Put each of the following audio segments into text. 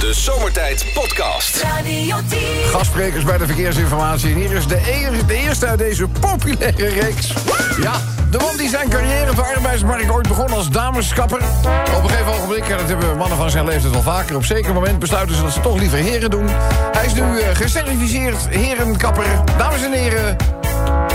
De Zomertijd Podcast. Radio 10. Gastsprekers bij de verkeersinformatie. En hier is de, e- de eerste uit deze populaire reeks. Ja, de man die zijn carrière op de arbeidsmarkt ooit begon als dameskapper. Op een gegeven ogenblik, en dat hebben mannen van zijn leeftijd al vaker... op zeker moment besluiten ze dat ze toch liever heren doen. Hij is nu eh, gecertificeerd herenkapper. Dames en heren,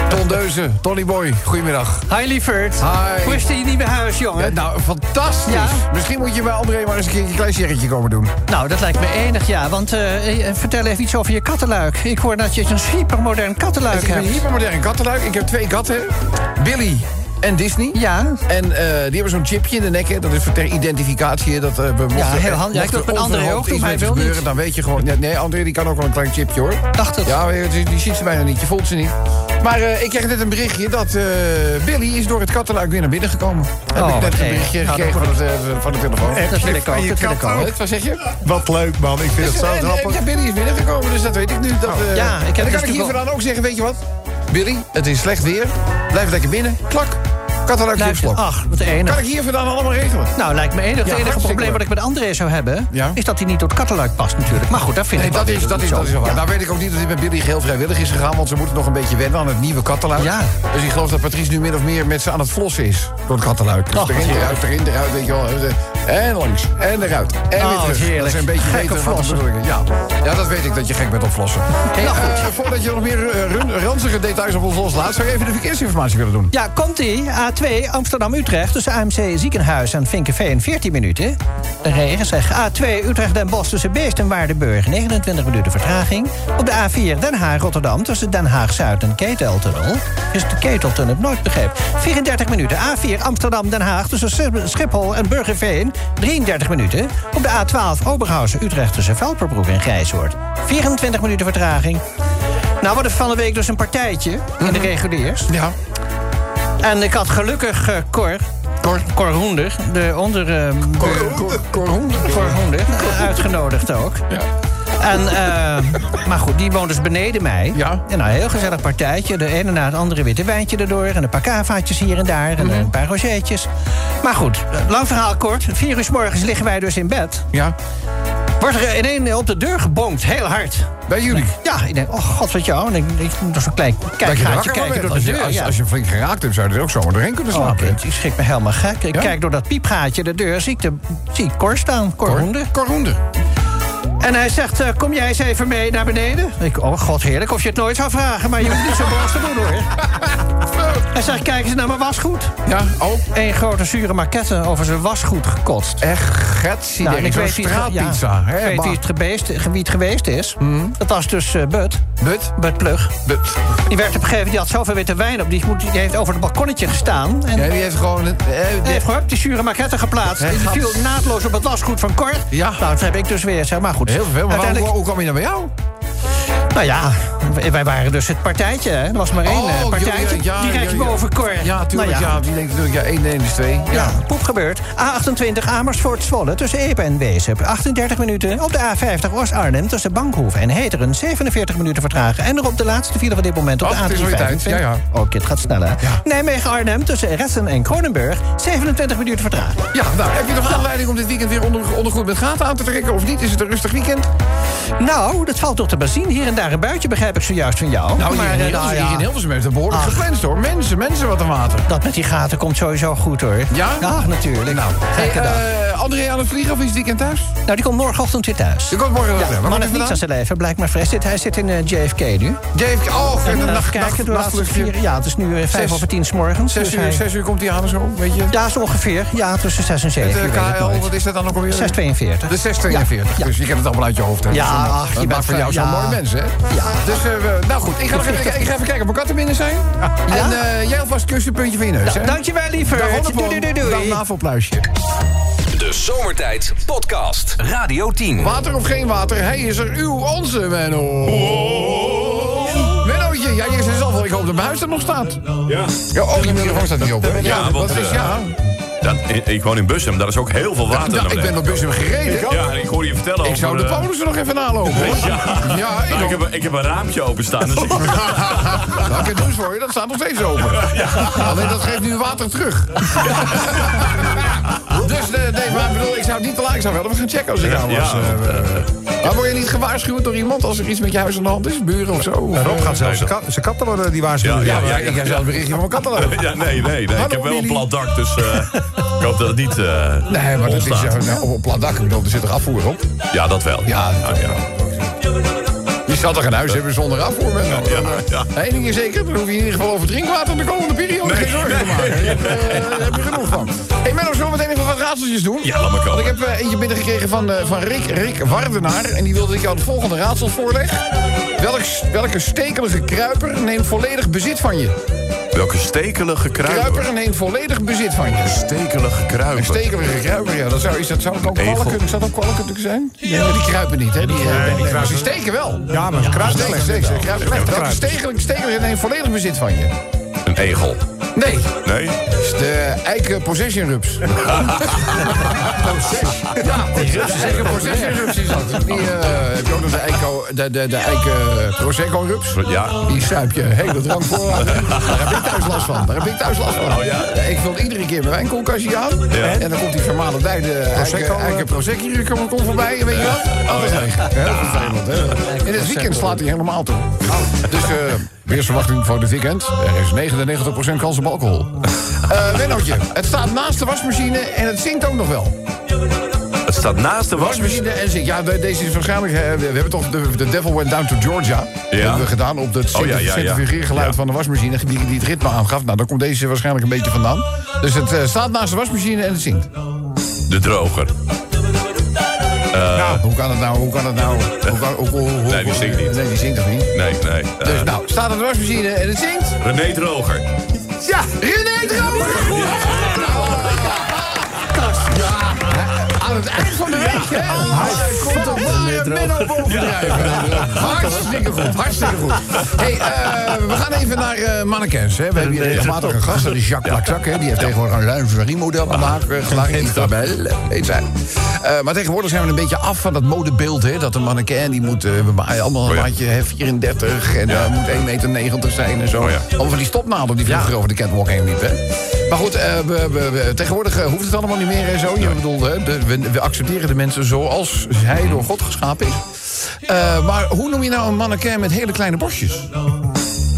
Ton Deuzen, Tony Boy, goedemiddag. Hi lieverd. Hi. Hoe is het in je nieuwe huis, jongen? Ja, nou, fantastisch. Ja? Misschien moet je bij André maar eens een keertje een klein serretje komen doen. Nou, dat lijkt me enig, ja. Want eh, eh, vertel even iets over je kattenluik. Ik hoor dat je een hypermodern kattenluik Ik heb een hebt. hypermodern kattenluik. Ik heb twee katten. Billy en Disney. Ja, En eh, die hebben zo'n chipje in de nek. hè. Dat is voor ter identificatie. Dat, eh, we mochten, heel handig. Ja, mocht ik doe het met er André ook, doe, iets maar met hij wil gebeuren, niet. Dan weet je gewoon... Nee, nee, André die kan ook wel een klein chipje hoor. dacht het. Ja, die, die ziet ze bijna niet. Je voelt ze niet. Maar eh, ik kreeg net een berichtje dat eh, Billy is door het kattenluik weer naar binnen gekomen. Heb Oh, ik net een berichtje Nou, gekregen van, het, eh, van de telefoon. Dat wil ik van ook, je dat wil ik ook. ook? Wat, zeg je? Wat leuk, man. Ik vind het zo eh, grappig. Ja, Billy is binnengekomen, dus dat weet ik nu. Dat, eh, Ja, ik heb en dan dus kan ik hier vandaan ook zeggen, weet je wat? Billy, het is slecht weer. Blijf lekker binnen. Klak. Kattenluikje ach, wat enig. Kan ik hier vandaan allemaal regelen? Nou, lijkt me enig. Het enige probleem wat ik met André zou hebben... Ja? is dat hij niet door het kattenluik past natuurlijk. Maar goed, dat vind Nee, ik wel dat is, weer dat is, dat is wel waar. Ja. Nou weet ik ook niet dat dit met Billy geheel vrijwillig is gegaan... want ze moeten nog een beetje wennen aan het nieuwe kattenluik. Ja. Dus ik geloof dat Patrice nu min of meer met ze aan het flossen is... door het kattenluik. Dus erin, eruit, erin, eruit, weet je wel. En langs, en eruit, en Oh, weer terug. heerlijk. Dat is een beetje weten wat de. Ja. ja, dat weet ik, dat je gek bent op flossen. Hey, Nou, goed. eh, voordat je nog meer eh, ranzige details op ons loslaat... zou je even de verkeersinformatie willen doen. Ja, komt-ie. A2 Amsterdam-Utrecht tussen AMC Ziekenhuis en Vinkenveen 14 minuten. De regen zegt A2 Utrecht-Den Bosch tussen Beest en Waardenburg 29 minuten vertraging. Op de A4 Den Haag-Rotterdam tussen Den Haag-Zuid en Keteltunnel. Is de Keteltunnel, nooit begrepen. 34 minuten. A4 Amsterdam-Den Haag tussen Schip- Schiphol en Burgerveen 33 minuten. Op de A12 Oberhausen-Utrecht tussen Velperbroek en Grijshoort 24 minuten vertraging. Nou, wat er van de week dus een partijtje in de reguliers. Ja. En ik had gelukkig eh, Cor, Cor, Cor Hoender, de onder... eh, Cor, Cor, Cor Hoender. Cor Hoender, uitgenodigd ook. Ja. En, eh, maar goed, die woont dus beneden mij. Ja. En nou, een heel gezellig partijtje. De ene na het andere witte wijntje erdoor. En een paar cavaatjes hier en daar. En een paar rozeetjes. Maar goed, lang verhaal kort. Vier uur s morgens liggen wij dus in bed. ja. Wordt er ineens op de deur gebonkt, heel hard. Bij jullie. Ja, ik denk, oh god, wat jou. En ik, ik moet zo'n klein je kijkgaatje kijken door de Als je, deur. als, ja. als je flink geraakt hebt, zou je er ook zomaar doorheen kunnen Oh, slapen. kind, ik schrik me helemaal gek. Ik Ja? kijk door dat piepgaatje de deur, zie ik, de, zie ik Cor staan, Cor Hoender. Cor Hoender. En hij zegt, eh, kom jij eens even mee naar beneden? Ik, oh god heerlijk, of je het nooit zou vragen... maar je hoeft niet zo boos te doen, hoor. Hij zegt, kijk eens naar mijn wasgoed. Ja, oh. Eén grote zure maquette over zijn wasgoed gekotst. Echt getsie. Nou, ik weet straatpizza. ja, ik weet wie het, geweest, wie het geweest is. Dat was dus eh Bud. But, Bud Plug. but. Die werd op een gegeven moment, die had zoveel witte wijn op... die, heeft over het balkonnetje gestaan. En Ja, die heeft gewoon... een- eh, Hij die- heeft gewoon die zure maquette geplaatst. Hij En die viel naadloos op het wasgoed van Cor. Ja. Nou, dat heb ik dus weer, zeg maar goed. Heel veel. Maar hoe, hoe kwam je nou bij jou? Nou ja, wij- waren dus het partijtje. Hè. Er was maar één eh, Oh, partijtje. ja, ja, direct ja, ja. boven Cor. Ja, tuurlijk. Nou ja. die denkt natuurlijk, ja, 1 1 is 2. Ja, poep gebeurt. A28 Amersfoort Zwolle tussen Epe en Weesp. 38 minuten. Op de A50 Oost-Arnhem tussen Bankhoef en Heteren. 47 minuten vertragen. En nog op de laatste file van dit moment op Oh, de alweer A325. tijd. Ja, ja. Oké, het gaat sneller. Ja. Nijmegen-Arnhem tussen Ressen en Kronenburg. 27 minuten vertragen. Ja, nou, heb je nog aanleiding om dit weekend weer onder, ondergoed met gaten aan te trekken of niet? Is het een rustig weekend? Nou, dat valt toch te bezien. Hier en daar een buitje, begrijp ik zojuist van jou. Nou, hier, Maar, in, eh, Hilversum, nou ja, hier in Hilversum heeft het behoorlijk Ach. gepland, hoor. Mensen, mensen wat een water. Dat met die gaten komt sowieso goed, hoor. Ja? Ja, natuurlijk. Nou, gekke dag. eh, André aan het vliegen of is het weekend thuis? nou, die komt morgenochtend weer thuis. Je komt morgen weer. Ja, hij niets aan zijn leven, blijkt maar fris. Hij zit in eh, JFK nu. JFK. Oh, En, eh, nacht, kijken, nacht, vier, ja, het is nu eh, vijf over tien s morgens. Zes dus uur, hij- zes uur komt hij aan of zo, weet je? Ja, zo ongeveer. Ja, tussen zes en zeven. Het KL, wat is dat dan ook alweer? 642. De 642. Ja. Dus je kent het allemaal uit je hoofd. Hè? Ja, Dus, ach, je bent voor jou zo'n mooi mens, hè? Ja. Dus, eh, nou goed, ik ga, even, ik ga even kijken of mijn katten binnen zijn. En eh, jij alvast een kussenpuntje van je neus, hè? Dankjewel, lieverd. Dag, Doei, doei, doei, doei. Dag, navelpluisje. De Zomertijd Podcast. Radio 10. Water of geen water, hij is er, uw, onze Menno. Mennootje, ja, je zei zelf al, ik hoop dat mijn huis er nog staat. Ja. Ja, oh, je microfoon staat niet op, hè? Ja, want, dat is, eh, ja. Dat, ik, ik woon in Bussum, daar is ook heel veel water Nou, naar ik ben op Bussum gereden. Ja, en ik hoorde je vertellen Ik ik zou de eh, polissen nog even nalopen. hoor. Ja, Ja, ik Nou, ik, heb, ik heb een raampje openstaan. Dus ik, Nou, ik heb nieuws voor je, dat staat nog steeds open. Alleen dat geeft nu water terug. dus eh, nee, maar ik bedoel, ik zou het niet te laat, ik zou wel even gaan checken als ik jou Ja. was. eh, eh. maar word je niet gewaarschuwd door iemand als er iets met je huis aan de hand is? Buren of zo? Rob gaat zelfs zijn kat- zijn katten worden die waarschuwen. Ja, Ja, maar ik heb zelfs een berichtje van mijn kattenloop. ja, nee, nee, nee. Ik heb wel een plat dak, dus eh, ik hoop dat het niet eh Nee, maar dat is ja, nou, op plat dak. Ik bedoel, er zit er afvoer op. Ja, dat wel. Ja, ja, ja. Je zal toch een huis hebben zonder afvoer? Met Ja, ja. Eén ding is zeker, dan hoef je in ieder geval over drinkwater de komende periode Nee, geen zorgen te maken. Daar heb, je, eh, daar heb je genoeg van. Hey Menno, zullen we meteen even wat raadseltjes doen? Ja, laat maar komen. Want ik heb eh, eentje binnengekregen van, van Rick, Rick Wardenaar. En die wilde dat ik jou het volgende raadsel voorleg. Welk, welke stekelige kruiper neemt volledig bezit van je? Welke stekelige kruiper? Kruiper neemt volledig bezit van je. Stekelige kruiper. Een stekelige kruiper, ja. Dat zou, is dat, zou het ook kwallen zou dat ook kwallen zijn? Ja, die kruipen niet, hè? Die, eh, nee, maar ze steken wel. Ja, maar kruis Steken, steken, ze kruipen wel. Welke stekelige stekelige neemt volledig bezit van je? Een egel. Nee, Nee? het is de eiken possession rups. Ja, die rups is eiken possession rups is dat. Die, eh, heb je ook nog de eiken, de, de, de eiken prosecco rups. Ja. Die suip je hele drank voor. Daar heb ik thuis last van. Daar heb ik thuis last van. Oh, ja? ik vul iedere keer mijn wijnkoelkastje aan. Ja. En dan komt die vermalen bij de eiken, eiken prosecco hier komt komt voorbij. En weet je wat? Alles leeg. Heel vervelend. Hè? In het weekend slaat hij helemaal toe. Dus eh weersverwachting voor dit weekend. Er is 99% kans op alcohol. Eh Wennootje, het staat naast de wasmachine en het zingt ook nog wel. Het staat naast de wasmachine. Wasmachine en zingt. Ja, de- deze is waarschijnlijk... we, hebben toch de, The Devil Went Down to Georgia. Dat hebben we gedaan op het Oh, ja, ja, ja. centrifugeergeluid Ja. van de wasmachine... Die, die het ritme aangaf. Nou, daar komt deze waarschijnlijk een beetje vandaan. Dus het eh, staat naast de wasmachine en het zingt. De droger. Nou, hoe kan het nou? Hoe kan het nou? Hoe kan, hoe, hoe, hoe- Nee, die zingt niet. Nee, die zingt toch niet? Nee, nee. eh, Dus nou, staat aan de wasmachine en het zingt... René Droger. Ja, René Droger! Aan het eind van de week, hè? Hij komt op Menno bovendrijven. Hartstikke goed, hartstikke goed. hey, eh, we gaan even naar eh mannequins. Hè. We hebben hier regelmatig een gast, dat is Jacques Plakzak. Hè. Die heeft tegenwoordig een lingerie-model uh. Isabel heet zij. Eh, maar tegenwoordig zijn we een beetje af van dat modebeeld. Hè. Dat een mannequin, die moet eh, allemaal een Oh ja. maatje hè, 34 en moet 1,90 meter zijn en zo. Oh. Allemaal van die stopnaden die vroeger over de catwalk heen liepen. hè. Maar goed, eh, we, we- we- tegenwoordig eh, hoeft het allemaal niet meer en zo. Je bedoelt, hè, de- we, we accepteren de mensen zoals hij door God geschapen is. Eh, maar hoe noem je nou een mannequin met hele kleine borstjes?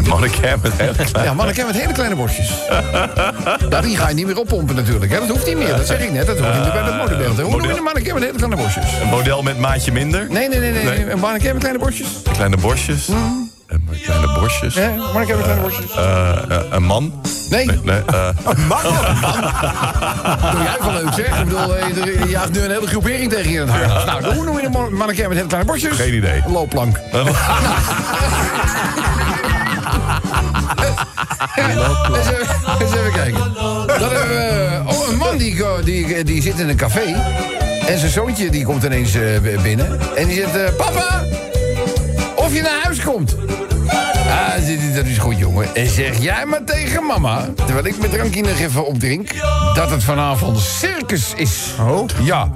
Mannequin met hele kleine... Ja, mannequin met hele kleine borstjes. Ja, die ga je niet meer oppompen natuurlijk. Hè? Dat hoeft niet meer, dat zeg ik net. Dat hoort niet meer bij het modebeeld. Hoe noem je een mannequin met hele kleine borstjes? Een model met maatje minder. Nee, nee, nee, nee. Nee. Een mannequin met kleine borstjes? Kleine borstjes. En met kleine borstjes. Ja, een met kleine borstjes. Eh, eh, een man. Nee, Nee, eh, doe jij wel leuk zeg. Ik bedoel, eh, je je jaagt nu een hele groepering tegen je in het harnas. Nou, hoe noem je een man- mannequin met hele kleine borstjes? Geen idee. Een loopplank. Eens even, eens even kijken. Dan hebben we oh, een man die, die, die zit in een café. En zijn zoontje die komt ineens eh, binnen. En die zegt, eh, papa, of je naar huis komt. Ah, dat is goed, jongen. En zeg jij maar tegen mama, terwijl ik mijn drankje nog even opdrink... dat het vanavond circus is. Oh? Ja.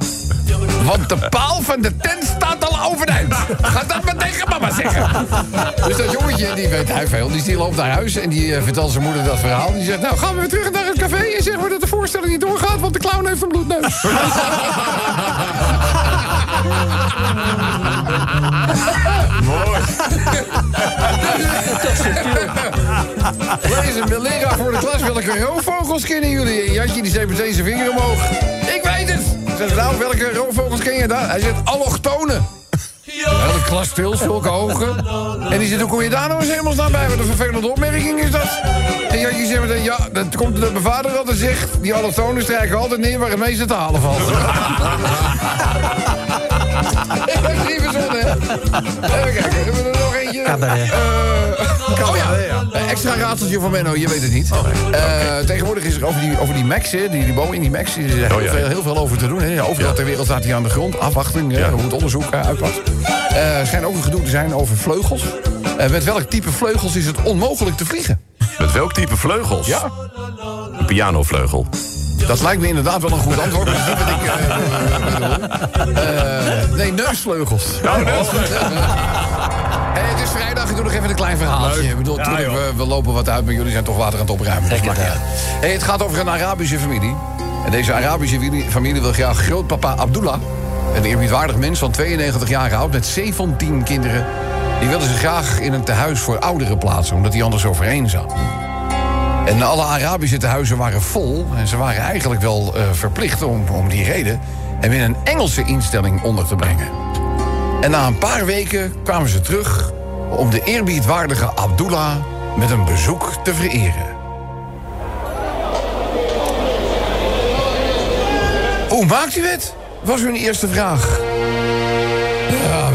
Want de paal van de tent staat al overeind. Ga dat maar tegen mama zeggen. Dus dat jongetje, die weet hij veel, dus die loopt naar huis... en die eh, vertelt zijn moeder dat verhaal. Die zegt, nou, gaan we weer terug naar het café... en zeggen we dat de voorstelling niet doorgaat... want de clown heeft een bloedneus. Lezen, de leraar voor de klas, welke roofvogels kennen jullie? Jantje die zet meteen zijn vinger omhoog. Ik weet het! Zegt nou, welke roofvogels ken je dan? Hij zegt allochtonen. Hele klas stil, zulke ogen. En die zegt, hoe kom je daar nou eens helemaal naar bij? Wat een vervelende opmerking is dat. En Jantje zegt meteen, ja, dat komt dat mijn vader altijd zegt... die allochtonen strijken altijd neer waar het meeste te halen valt. Ik heb het niet verzonnen? Even kijken, hebben we er nog eentje? Cabaret. Eh, oh ja, een extra raadseltje van Menno, je weet het niet. Eh, tegenwoordig is er over die, over die Max, die, die Boeing, die Max, die is er heel, Oh veel, heel veel over te doen. Hè. Overal ter wereld staat hij aan de grond. Afwachting, hè, hoe het onderzoek eh, uitpakt. Er schijnt ook een gedoe te zijn over vleugels. Met welk type vleugels is het onmogelijk te vliegen? met welk type vleugels? Ja, Een pianovleugel. Dat lijkt me inderdaad wel een goed antwoord. maar dat is niet wat ik eh, bedoel. Eh, nee, neusvleugels. Hey, het is vrijdag, ik doe nog even een klein verhaaltje. Ik bedoel, tuurlijk, we, we lopen wat uit, maar jullie zijn toch water aan het opruimen. Dus niet uit. hey, het gaat over een Arabische familie. En deze Arabische familie- familie wil graag grootpapa Abdullah... een eerbiedwaardig mens van 92 jaar oud met 17 kinderen... die willen ze graag in een tehuis voor ouderen plaatsen... omdat die anders over eenzaam. En alle Arabische tehuizen waren vol. En ze waren eigenlijk wel eh, verplicht om, om die reden... hem in een Engelse instelling onder te brengen. En na een paar weken kwamen ze terug... om de eerbiedwaardige Abdullah met een bezoek te vereren. Hoe maakt u het? Was hun eerste vraag. Ja,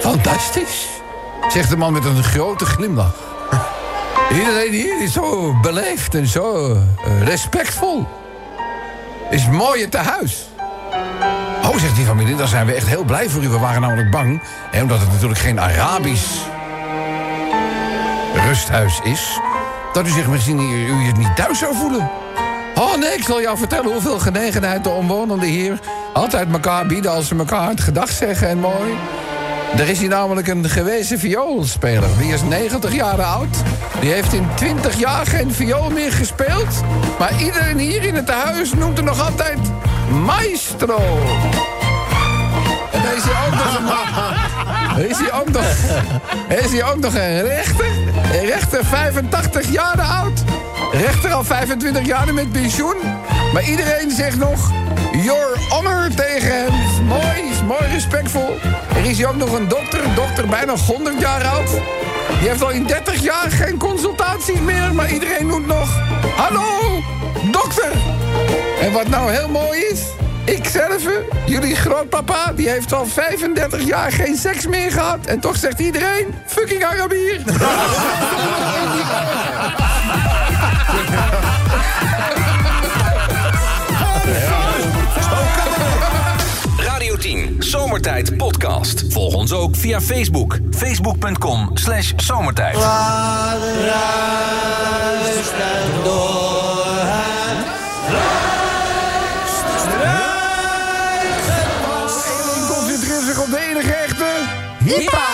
fantastisch, zegt de man met een grote glimlach. Iedereen hier is zo beleefd en zo eh, respectvol. Is mooi het tehuis. Oh, zegt die familie, dan zijn we echt heel blij voor u. We waren namelijk bang, hè, omdat het natuurlijk geen Arabisch rusthuis is... dat u zich misschien hier, u het niet thuis zou voelen. Oh nee, ik zal jou vertellen hoeveel genegenheid de omwonenden hier... altijd elkaar bieden als ze elkaar het gedag zeggen en mooi. Er is hier namelijk een gewezen vioolspeler. Die is 90 jaar oud. Die heeft in 20 jaar geen viool meer gespeeld. Maar iedereen hier in het huis noemt hem nog altijd maestro. En is hij ook nog een man. Is hij ook nog, is hij ook nog een rechter? Een rechter 85 jaar oud. Rechter al 25 jaar met pensioen. Maar iedereen zegt nog... Your honor tegen hem. Is mooi, is mooi respectvol. Er is hier ook nog een dokter. Een dokter bijna 100 jaar oud. Die heeft al in 30 jaar geen consultaties meer. Maar iedereen noemt nog... Hallo, dokter. En wat nou heel mooi is... Ik zelf, jullie grootpapa, die heeft al 35 jaar geen seks meer gehad. En toch zegt iedereen, fucking Arabier. 10 Zomertijd Podcast. Volg ons ook via Facebook. Facebook.com slash zomertijd. Eén concentreert zich op de enige echte... Hippa!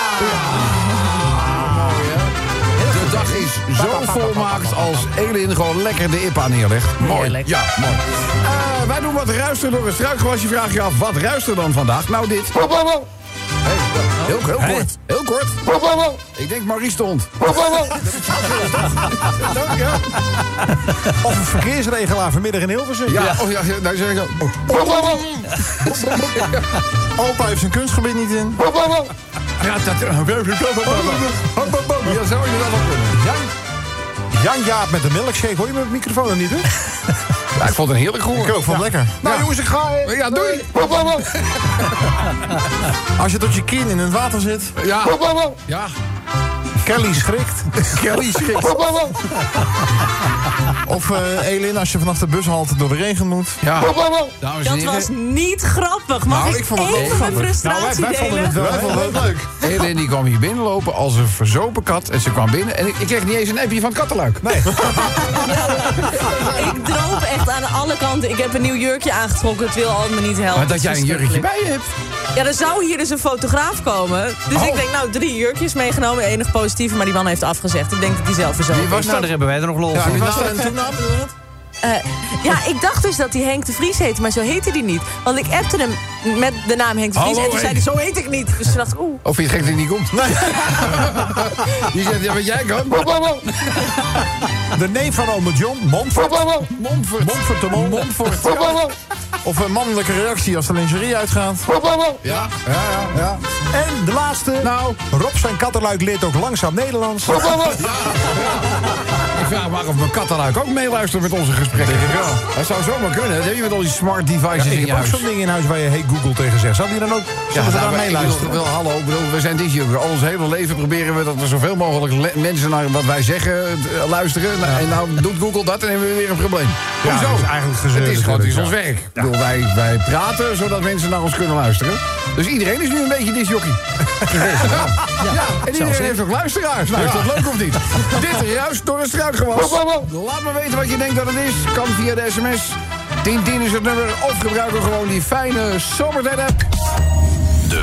De dag is zo volmaakt als Elin gewoon lekker de IPA neerlegt. Mooi. Heerlijk. Ja, mooi. Eh, wij doen wat ruister door een struikgewas. Vraag je af, wat ruist er dan vandaag? Nou, dit. Hey, heel, heel kort. Heel kort. Ik denk Maurice de hond. ja. Of een verkeersregelaar vanmiddag in Hilversum. Ja, oh, ja, ja, nou zeg ik ook. Alpa heeft zijn kunstgebied niet in. Ja, dat... Ja, zou je dat wel kunnen. Jan, Jan Jaap met de milkshake. Hoor je mijn microfoon dan niet, hè? Ja, ik vond het een heerlijk gehoor. Ik ook, vond het lekker. Nou jongens, ik ga... hè. Ja, doei. Als je tot je kin in het water zit. Ja. Ja. Kelly schrikt. Kelly schrikt. Of eh Elin, als je vanaf de bushalte door de regen moet. Ja. Dames en Dat was niet grappig. Mag Nou, ik, ik vond het wel even mijn grappig. frustratie Nou, wij, wij vonden het wij vonden het leuk. Elin die kwam hier binnenlopen als een verzopen kat. En ze kwam binnen en ik, ik kreeg niet eens een appje van het kattenluik. Nee. Ik droop echt aan alle kanten. Ik heb een nieuw jurkje aangetrokken. Het wil allemaal niet helpen. Maar dat jij een jurkje bij je hebt. Ja, er zou hier dus een fotograaf komen. Dus Oh. ik denk, nou, drie jurkjes meegenomen. Enig positieve, maar die man heeft afgezegd. Ik denk dat hij zelf verzopen was is. Nou, dat? daar hebben wij er nog lol Ja, van. En Eh, ja, ik dacht dus dat hij Henk de Vries heette, maar zo heette hij niet. Want ik appte hem met de naam Henk de Vries. Hallo, en toen zei hij, zo heet ik niet. Dus toen dacht ik, oeh. Of je het gek dat hij niet komt? Nee. Die zegt, ja, wat jij kan. De neef van ome John, Montfort. Montfort. Montfort de. Montfort. Of een mannelijke reactie als de lingerie uitgaat. Ja. Ja, ja, ja. En de laatste. Nou, Rob zijn kattenluik leert ook langzaam Nederlands. Ik vraag me af of mijn kattenluik ook meeluistert met onze gesprekken. Dat zou zomaar kunnen. Dat heb je met al die smart devices ik in je heb ook huis. zo'n ding in huis waar je Hey Google tegen zegt. Zou die dan ook ze nou, daar meeluisteren? Wel, hallo, bedoel, we zijn disjoker. Al ons hele leven proberen we dat er zoveel mogelijk mensen naar wat wij zeggen eh, luisteren. En nou doet Google dat en hebben we weer een probleem. Ja, Hoezo? is eigenlijk gezeur Het is gewoon het is ons werk. Ik bedoel, wij, wij praten zodat mensen naar ons kunnen luisteren. Dus iedereen is nu een beetje wezen wel. Ja, en iedereen heeft ook luisteraars. Nou, is dat leuk of niet? Dit ruist door een struikgewas. Laat me weten wat je denkt dat het is. Kan via de sms. 1010 is het nummer. Of gebruik er gewoon die fijne zomertijd-app. De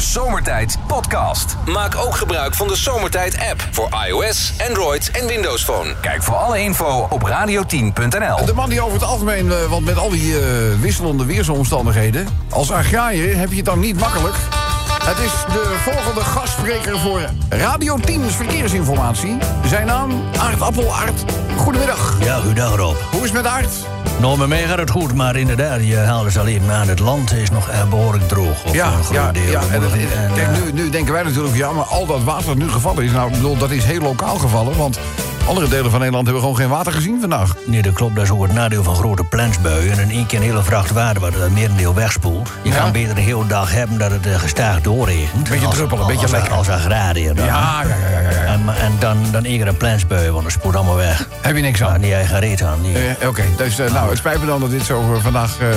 Zomertijd Podcast. Maak ook gebruik van de Zomertijd app voor iOS, Android en Windows Phone. Kijk voor alle info op radio10.nl. De man die over het algemeen, eh, want met al die eh, wisselende weersomstandigheden... als agrariër heb je het dan niet makkelijk. Het is de volgende gastspreker voor Radio 10's verkeersinformatie. Zijn naam, Aart Appel. Aart, goedemiddag. Ja, goedendag Rob. Hoe is het met Aart? Met mij gaat het goed, maar inderdaad, je haalde ze al even aan. Het land is nog eh, behoorlijk droog. Op Ja, een groot ja, deel. ja. En, het- En, kijk, eh, nu, nu denken wij natuurlijk, ja, maar al dat water dat nu gevallen is... nou, ik bedoel, dat is heel lokaal gevallen, want andere delen van Nederland hebben gewoon geen water gezien vandaag. Nee, dat klopt. Dat is ook het nadeel van grote plensbuien. En in één keer een hele vracht water wat het merendeel wegspoelt. Je Ja. kan beter een hele dag hebben dat het uh, gestaag doorregent. Beetje Als- druppelen, beetje als, lekker. Als agrariër dan. Ja, ja, ja, ja, ja. En, en dan, dan eerder een plensbui, want het spoelt allemaal weg. Heb je niks aan? niet eigen reet aan. Nee. Eh, Oké, dus eh, nou, het spijt me dan dat dit zo eh, vandaag eh,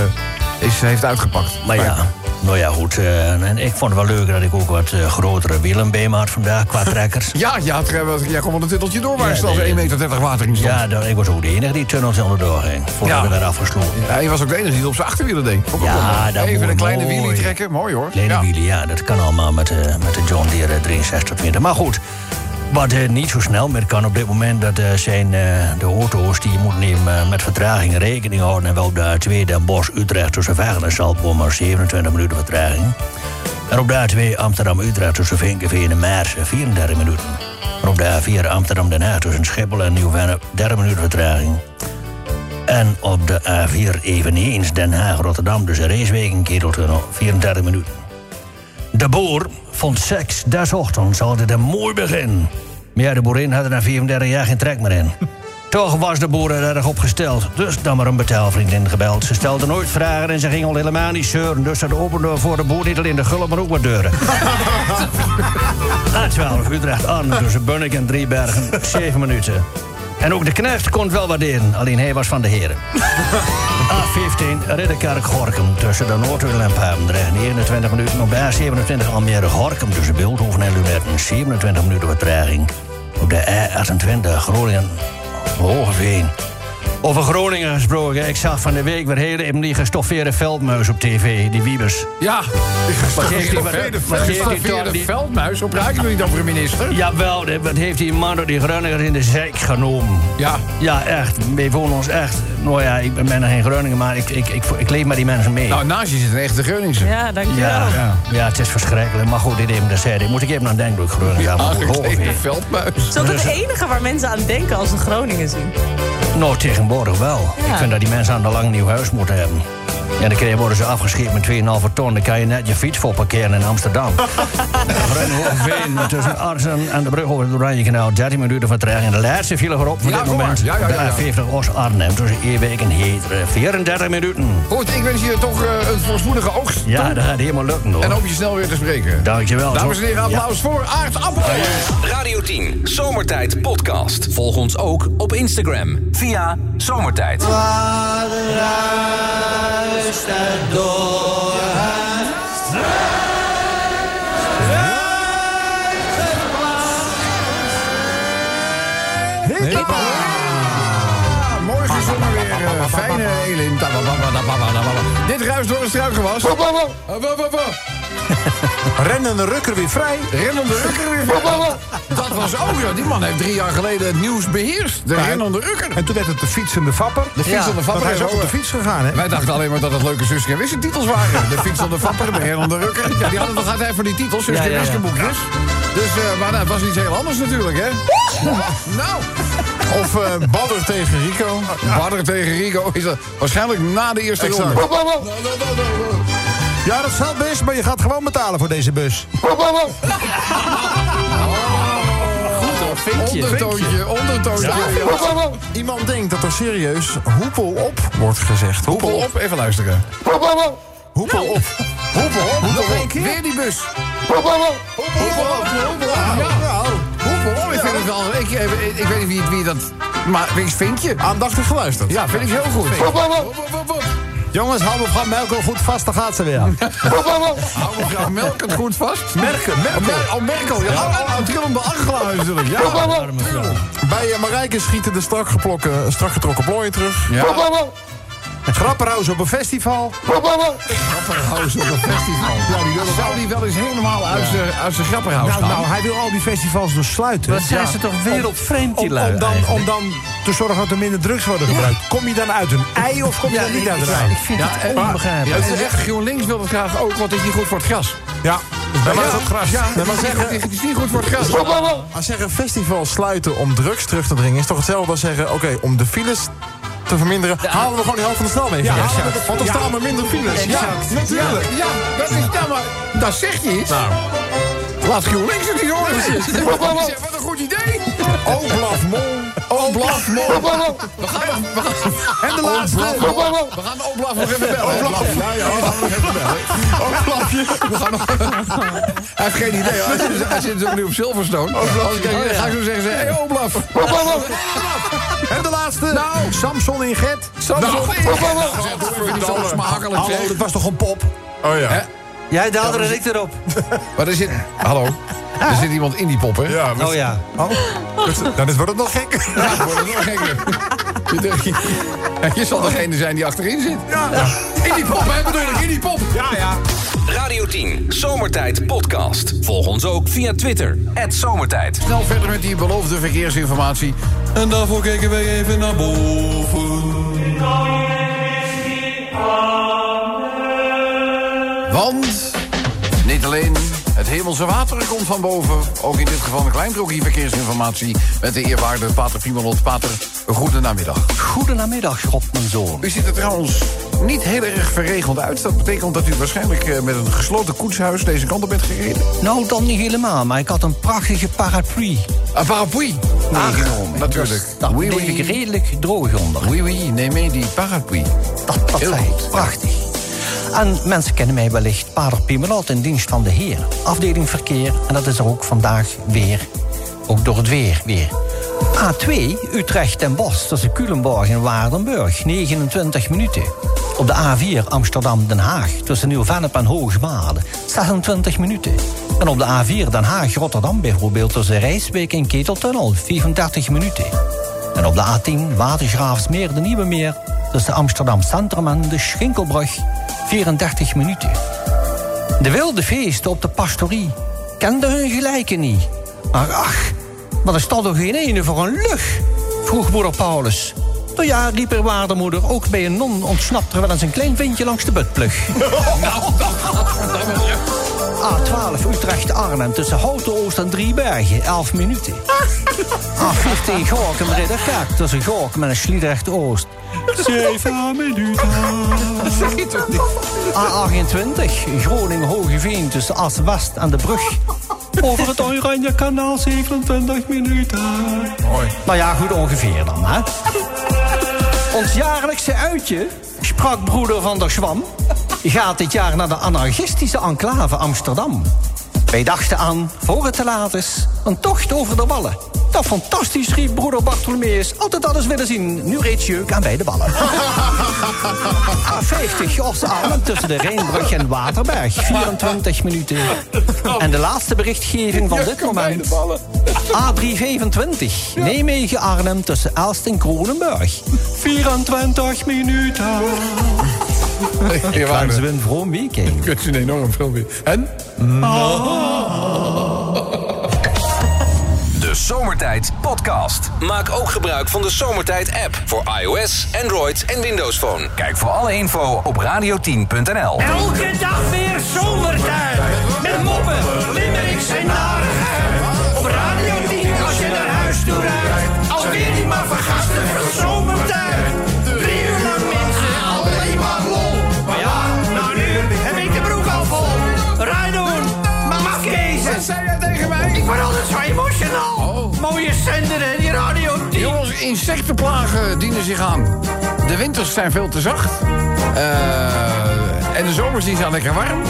is, heeft uitgepakt. Maar ja, nou ja, goed. eh, en ik vond het wel leuk dat ik ook wat eh, grotere wielen bij me had vandaag qua trekkers. Ja, ja, jij kon wel een titeltje door waar Ja, nee. 1,30 meter water in stond. Ja, dan, ik was ook de enige die tunnels onderdoor ging. Voordat Ja. we daar afgesloten. Ja, je was ook de enige die het op zijn achterwielen deed. Ook Ja, dat Even een kleine mooi. wielie trekken. Mooi hoor. Kleine ja. wielen, ja, dat kan allemaal met, de met de John Deere 6320. Maar goed, wat niet zo snel meer kan op dit moment... dat eh, zijn eh, de auto's die je moet nemen eh, met vertragingen rekening houden. En wel op de A2 Den Bosch Utrecht tussen Veghel en maar 27 minuten vertraging. En op de A2 Amsterdam-Utrecht tussen Vinkenveen en Maarsen 34 minuten. En op de A4 Amsterdam-Den Haag tussen Schiphol en Nieuw-Vennep 30 minuten vertraging. En op de A4 eveneens Den Haag-Rotterdam tussen Reeswijk en Keteltunnel 34 minuten. De boer vond seks des ochtends altijd een mooi begin. Maar ja, de boerin had er na 34 jaar geen trek meer in. Toch was de boer er erg opgesteld, dus dan maar een betaalvriendin gebeld. Ze stelde nooit vragen en ze ging al helemaal niet zeuren. Dus dat opende voor de boer niet alleen de gullen, maar ook wat deuren. A12 Utrecht aan tussen Bunnik en Driebergen, 7 minuten. En ook de knecht kon het wel waarderen, alleen hij was van de heren. A15 Ridderkerk-Gorkum tussen de Noordwil en Papendrecht 29 minuten. Op de A27 Almere-Gorkum tussen Beeldhoven en Lunetten 27 minuten vertraging. Op de A28 Groningen-Hogeveen. Over Groningen gesproken, ik zag van de week weer hele die gestoffeerde veldmuis op tv, die Wiebes. Ja, Wat heeft hij- wat- die- veldmuis. Op raak je nog niet over een minister? Jawel, wat heeft die man door die Groningers in de zijk genomen? Ja. Ja, echt. Wij voelen ons echt... Nou ja, ik ben geen Groninger, maar ik, ik, ik, ik leef met die mensen mee. Nou, naast je zit een echte Groningse. Ja, dankjewel. ja, Ja. ja. het is verschrikkelijk. Maar goed, dit even de serie. Moet ik even aan denken, Groningen. Ja, maar goed, veldmuis. Is dat het enige waar mensen aan denken als ze Groningen zien? Nou, tegenwoordig wel. Ja. Ik vind dat die mensen aan de lang nieuw huis moeten hebben. En dan krijg- worden ze afgescheept met 2,5 ton. Dan kan je net je fiets voor parkeren in Amsterdam. Hoogveen tussen Arsen en de brug over het Oranje Kanaal. 13 minuten vertraging. En de laatste file voorop van Ja, dit moment. Ja, ja, ja, ja. De A50 Oost-Arnhem tussen Eerbeek en Heteren. 34 minuten. Goed, ik wens je toch eh, een voorspoedige oogst. Ja, dat gaat helemaal lukken hoor. En hoop je snel weer te spreken. Dankjewel. Dames en heren, applaus voor Appel. Radio 10 Zomertijd Podcast. Volg ons ook op Instagram via Zomertijd. Ah, mooi gezongen weer. eh, fijne Elin. Dit ruist door een struikgewas. Rennende rukker weer vrij. Rennende Rukker weer. Dat was, oh ja, die man heeft drie jaar geleden het nieuws beheerst. De Rennende Rukker. En toen werd het de fietsende vapper. De fiets van de Want vapper. hij is ook op de fiets gegaan, hè? Wij dachten alleen maar dat het leuke Suske en titels waren. De fiets van de vapper, de Rennende Rukker. Ja, die hadden nog altijd voor die titels, Suske Ja, en ja, ja. boekjes. Dus, eh, maar nou, het was iets heel anders natuurlijk, hè? Nou, Of eh Badder tegen Rico. Badder tegen Rico is dat waarschijnlijk na de eerste Exact. ronde. Ja, dat zal best, maar je gaat gewoon betalen voor deze bus. Ondertoontje, ondertoontje. Ja. Iemand denkt dat er serieus hoepel op wordt gezegd. Hoepel op, even luisteren. Hoepel op. Hoepel op, Nog één keer? weer die bus. Hoepel op, hoepel op. Ja, hoepel op. Ik vind het wel, ik, ik, ik weet niet wie, wie dat, maar wie vind je? Aandachtig geluisterd. Ja, vind ik heel goed. Jongens, hou mevrouw Melko goed vast, dan gaat ze weer. Hou mevrouw Melk het goed vast. Merken, Merkel. Mer- oh, Merkel. Ja, oh, oh, trillende argluizen natuurlijk. Ja. Bij uh, Marijke schieten de strak, geplokken, strak getrokken plooien terug. Ja. Grapperhaus op een festival. Grapperhaus op een festival. Ja, die zou die wel eens helemaal uit zijn zijn grapperhaus Nou, gaan? nou, hij wil al die festivals dus sluiten. Wat zijn ze toch wereldvreemd, die Om, om, dan, om dan te zorgen dat er minder drugs worden gebruikt. Kom je dan uit een ei of kom je dan niet uit een ei? Ik vind Ja, het onbegrijpelijk. Ja, het is echt, GroenLinks wil het graag ook, want het is niet goed voor het gras. Ja. Maar dat gras. Ja, Nee, maar het, is, zeggen, het is niet goed voor het gras. als zeggen festivals sluiten om drugs terug te dringen... is toch hetzelfde als zeggen, oké, om de files te verminderen... halen we gewoon die helft van de snelweg Ja, de- Want ja. staan er minder files. Ja, natuurlijk. Ja, dat is, ja, maar dat zegt je iets. Nou, Laat GroenLinks het niet horen. Zeg, Wat een goed idee. Blaf mol. Oh, blaf mol. We gaan, we gaan, En de laatste. we gaan Oblaf nog even bellen. Oblaf. Ja, ja, we gaan nog even bellen. Oblafje. We gaan nog... Hij heeft geen idee. hoor. Hij zit, hij nu op Silverstone. Als ik denk, dan ga ik zo zeggen, hé, hey, Oblaf. En de laatste. Nou. Samson in Get. Samson. Nou, Hallo, zeg. dat was toch een pop? oh ja. Jij daalde er ik erop. Maar er zit... Hallo. Er zit iemand in die pop, hè? Ja, maar- Oh ja. Oh. Dan is- wordt het nog gek. Ja, ik word er nog gekker. Je zal degene zijn die achterin zit. Ja. In die pop, hè, bedoel ik, in die pop. Ja, ja. Radio 10, Zomertijd Podcast. Volg ons ook via Twitter. Zomertijd. Snel verder met die beloofde verkeersinformatie. En daarvoor kijken wij even naar boven. Want niet alleen het hemelse water komt van boven. Ook in dit geval een klein brokje verkeersinformatie. Met de eerwaarde Pater Piemelot. Pater, goede namiddag. Goedenamiddag, God, mijn zoon. U ziet er trouwens niet heel erg verregeld uit. Dat betekent dat u waarschijnlijk eh, met een gesloten koetshuis deze kant op bent gereden. Nou, dan niet helemaal, maar ik had een prachtige paraplu Een paraplu meegenomen. Natuurlijk. Daar Oui, bleef oui. ik redelijk droog onder. Oui, oui, neem mee die paraplu. Dat, dat Heel goed. Prachtig. En mensen kennen mij wellicht Pater Piemelot in dienst van de Heer. Afdeling verkeer. En dat is er ook vandaag weer. Ook door het weer weer. A2 Utrecht en Bos tussen Culemborg en Waardenburg. 29 minuten. Op de A4 Amsterdam-Den Haag tussen Nieuw-Vennep en Hoogmade. 26 minuten. En op de A4 Den Haag-Rotterdam bijvoorbeeld tussen Rijswijk en Keteltunnel. 34 minuten. En op de A10 Watergraafsmeer de Nieuwe Meer... tussen Amsterdam Centrum en de Schinkelbrug 34 minuten. De wilde feesten op de pastorie kenden hun gelijken niet. Maar ach, wat is dat toch geen ene voor een lucht? vroeg moeder Paulus. Nou ja, riep er waardemoeder, ook bij een non ontsnapt er wel eens een klein ventje langs de butplug. A12 Utrecht-Arnhem tussen Houten-Oost en Driebergen, 11 minuten. A15 Gorkum Ridderkerk tussen Gorkum en Sliedrecht-Oost. 7 minuten. A28 Groningen-Hogeveen tussen As-West en de Brug. Over het Oranje Kanaal 27 minuten. Mooi. Nou ja, goed ongeveer dan, hè? Ons jaarlijkse uitje, sprak broeder van der Schwam... gaat dit jaar naar de anarchistische enclave Amsterdam. Wij dachten aan, voor het te laat is, een tocht over de wallen. Dat fantastisch, riep broeder Bartholomeus. Altijd alles willen zien. Nu reeds jeuk aan beide ballen. A50 Os-Arnhem tussen de Rijnbrug en Waterberg. 24 minuten. En de laatste berichtgeving van dit moment. A325 Nijmegen-Arnhem tussen Elst en Kronenburg. 24 minuten. We een vroom weekend. Kunt u een enorm filmpje. En? De Zomertijd Podcast. Maak ook gebruik van de Zomertijd app voor iOS, Android en Windows Phone. Kijk voor alle info op radio10.nl. Elke dag weer zomertijd. Met moppen, limmerings en narigheid. Jongens, insectenplagen dienen zich aan. De winters zijn veel te zacht. Eh, en de zomers die zijn lekker warm.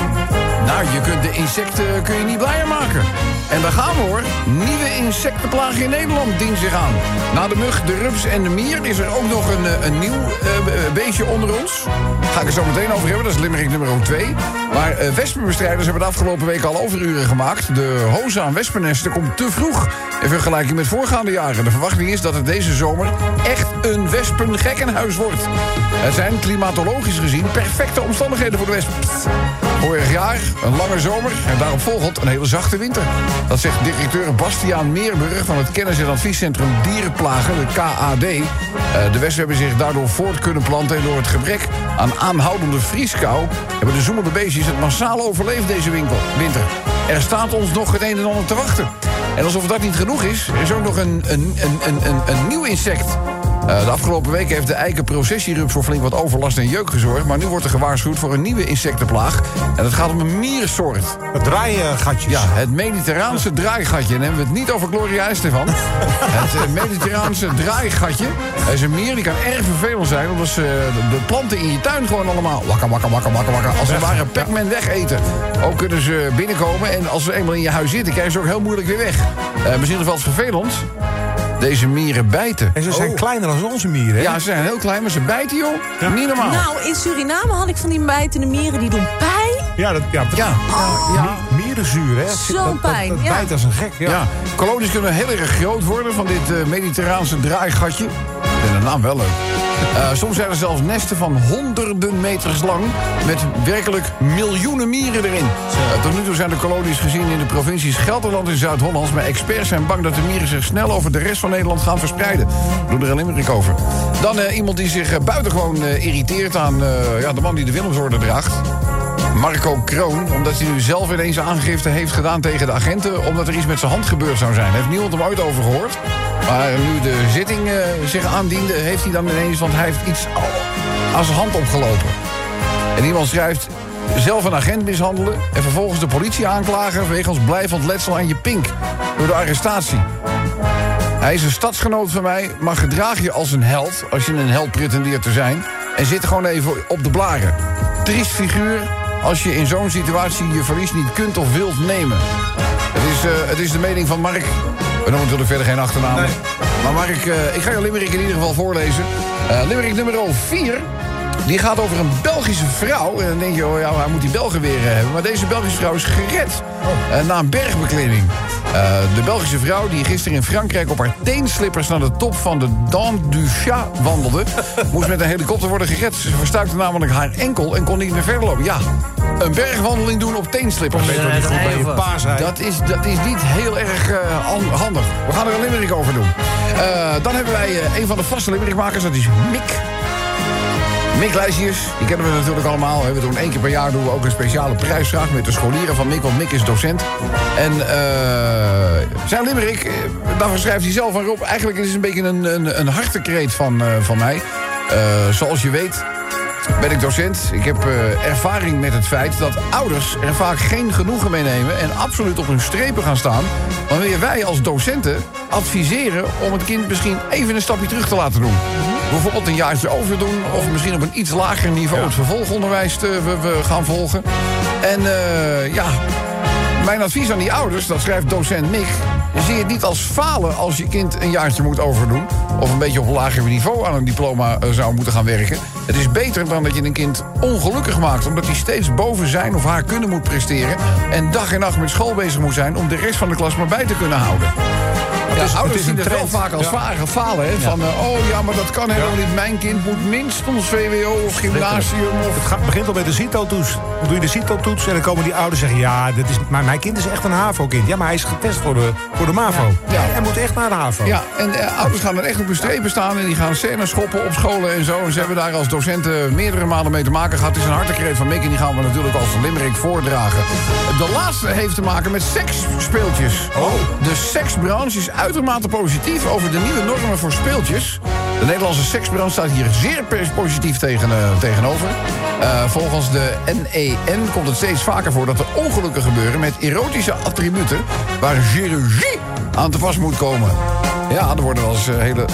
Nou, je kunt de insecten kun je niet blijer maken. En daar gaan we hoor. Nieuwe insectenplaag in Nederland dient zich aan. Na de mug, de rups en de mier is er ook nog een, eh, een nieuw eh, beestje onder ons. Ga ik er zo meteen over hebben, dat is limerick nummer 2. Maar eh, wespenbestrijders hebben de afgelopen weken al overuren gemaakt. De hoze aan wespennesten komt te vroeg in vergelijking met voorgaande jaren. De verwachting is dat het deze zomer echt een wespengekkenhuis wordt. Het zijn klimatologisch gezien perfecte omstandigheden voor de wespen. Vorig jaar een lange zomer en daarop volgend een hele zachte winter. Dat zegt directeur Bastiaan Meerburg van het Kennis- en Adviescentrum Dierenplagen, de KAD. Eh, De wespen hebben zich daardoor voort kunnen planten... en door het gebrek aan aanhoudende vrieskou... hebben de zoemende beestjes het massaal overleefd deze winter. Er staat ons nog het een en ander te wachten. En alsof dat niet genoeg is, is ook nog een, een, een, een, een nieuw insect... Uh, de afgelopen weken heeft de eikenprocessierups voor flink wat overlast en jeuk gezorgd. Maar nu wordt er gewaarschuwd voor een nieuwe insectenplaag. En het gaat om een miersoort. Het draaigatjes. Ja, het mediterraanse draaigatje. En dan hebben we het niet over Gloria Estefan. het uh, mediterraanse draaigatje. Dat is een mier die kan erg vervelend zijn. Omdat ze de, de planten in je tuin gewoon allemaal... Wakka, wakka, wakka, wakka, wakka. Als het ware Pac-Man wegeten. Ook kunnen ze binnenkomen. En als ze eenmaal in je huis zitten, krijgen ze ook heel moeilijk weer weg. Uh, misschien nog wel eens vervelend. Deze mieren bijten. En ze zijn Oh. kleiner dan onze mieren, hè? Ja, ze zijn heel klein, maar ze bijten, joh. Niet normaal. Nou, in Suriname had ik van die bijtende mieren die doen pijn. Ja, dat, ja, Ja, ja. Mierenzuur, hè? Dat Zo'n dat- dat- pijn, Dat ja. bijt als een gek, ja. ja. Kolonies kunnen heel erg groot worden van dit eh, mediterraanse draaigatje. Vind de naam wel leuk. Eh, soms zijn er zelfs nesten van honderden meters lang... met werkelijk miljoenen mieren erin. Eh, tot nu toe zijn de kolonies gezien in de provincies Gelderland en Zuid-Holland... maar experts zijn bang dat de mieren zich snel over de rest van Nederland gaan verspreiden. Doe er een limerick over. Dan eh, iemand die zich buitengewoon irriteert aan ja, de man die de Willemsorde draagt. Marco Kroon, omdat hij nu zelf ineens aangifte heeft gedaan tegen de agenten... omdat er iets met zijn hand gebeurd zou zijn. Heeft niemand hem ooit over gehoord. Maar nu de zitting eh, zich aandiende, heeft hij dan ineens... want hij heeft iets aan zijn hand opgelopen. En iemand schrijft zelf een agent mishandelen... en vervolgens de politie aanklagen... wegens blijvend letsel aan je pink door de arrestatie. Hij is een stadsgenoot van mij, maar gedraag je als een held... als je een held pretendeert te zijn... en zit gewoon even op de blaren. Triest figuur als je in zo'n situatie je verlies niet kunt of wilt nemen. Het is, eh, het is de mening van Mark. We noemen natuurlijk verder geen achternaam. Maar Mark, eh, ik ga je Limerick in ieder geval voorlezen. Eh Limerick nummer 4... Die gaat over een Belgische vrouw. En dan denk je, oh ja, hij moet die Belgen weer eh, hebben. Maar deze Belgische vrouw is gered eh, na een bergbeklimming. Eh, de Belgische vrouw die gisteren in Frankrijk op haar teenslippers... naar de top van de Dent du Chat wandelde... moest met een helikopter worden gered. Ze verstuikte namelijk haar enkel en kon niet meer verder lopen. Ja, een bergwandeling doen op teenslippers. Weet je niet goed bij je pa zijn. Dat is, dat is niet heel erg eh, han- handig. We gaan er een limerick over doen. Eh, dan hebben wij eh, een van de vaste limerickmakers, dat is Mick. Mick Lijsjes, die kennen we natuurlijk allemaal. We doen één keer per jaar doen we ook een speciale prijsvraag... met de scholieren van Mick, want Mick is docent. En eh zijn limerick, eh, daarvan schrijft hij zelf aan Rob... eigenlijk is het een beetje een, een, een hartekreet van, eh, van mij. Zoals je weet ben ik docent. Ik heb eh, ervaring met het feit dat ouders er vaak geen genoegen mee nemen... en absoluut op hun strepen gaan staan... wanneer wij als docenten adviseren om het kind misschien even een stapje terug te laten doen. Bijvoorbeeld een jaartje overdoen of misschien op een iets lager niveau... het vervolgonderwijs te, we, we gaan volgen. En eh, ja, mijn advies aan die ouders, dat schrijft docent Mick... zie het niet als falen als je kind een jaartje moet overdoen... of een beetje op een lager niveau aan een diploma eh, zou moeten gaan werken. Het is beter dan dat je een kind ongelukkig maakt... omdat hij steeds boven zijn of haar kunnen moet presteren... en dag en nacht met school bezig moet zijn... om de rest van de klas maar bij te kunnen houden. Ja, het ouders zien het wel vaak als Ja. falen. Hè? Van, eh, oh ja, maar dat kan helemaal niet. Mijn kind moet minstens VWO of gymnasium of... Het gaat, begint al met de CITO-toets. Dan doe je de CITO-toets en dan komen die ouders zeggen... ja, dit is, maar mijn kind is echt een HAVO-kind. Ja, maar hij is getest voor de, voor de MAVO. Ja. Hij moet echt naar de HAVO. Ja, en eh, ouders gaan er echt op hun strepen staan... en die gaan scènes schoppen op scholen en zo. En ze hebben daar als docenten meerdere malen mee te maken gehad. Het is een hartekreet van Mick en die gaan we natuurlijk als Limerick voordragen. De laatste heeft te maken met seksspeeltjes. Oh. De seksbranche is uitermate positief over de nieuwe normen voor speeltjes. De Nederlandse seksbranche staat hier zeer positief tegen, eh, tegenover. Eh, volgens de NEN komt het steeds vaker voor dat er ongelukken gebeuren met erotische attributen waar chirurgie aan te pas moet komen. Ja, er worden wel eens eh, hele...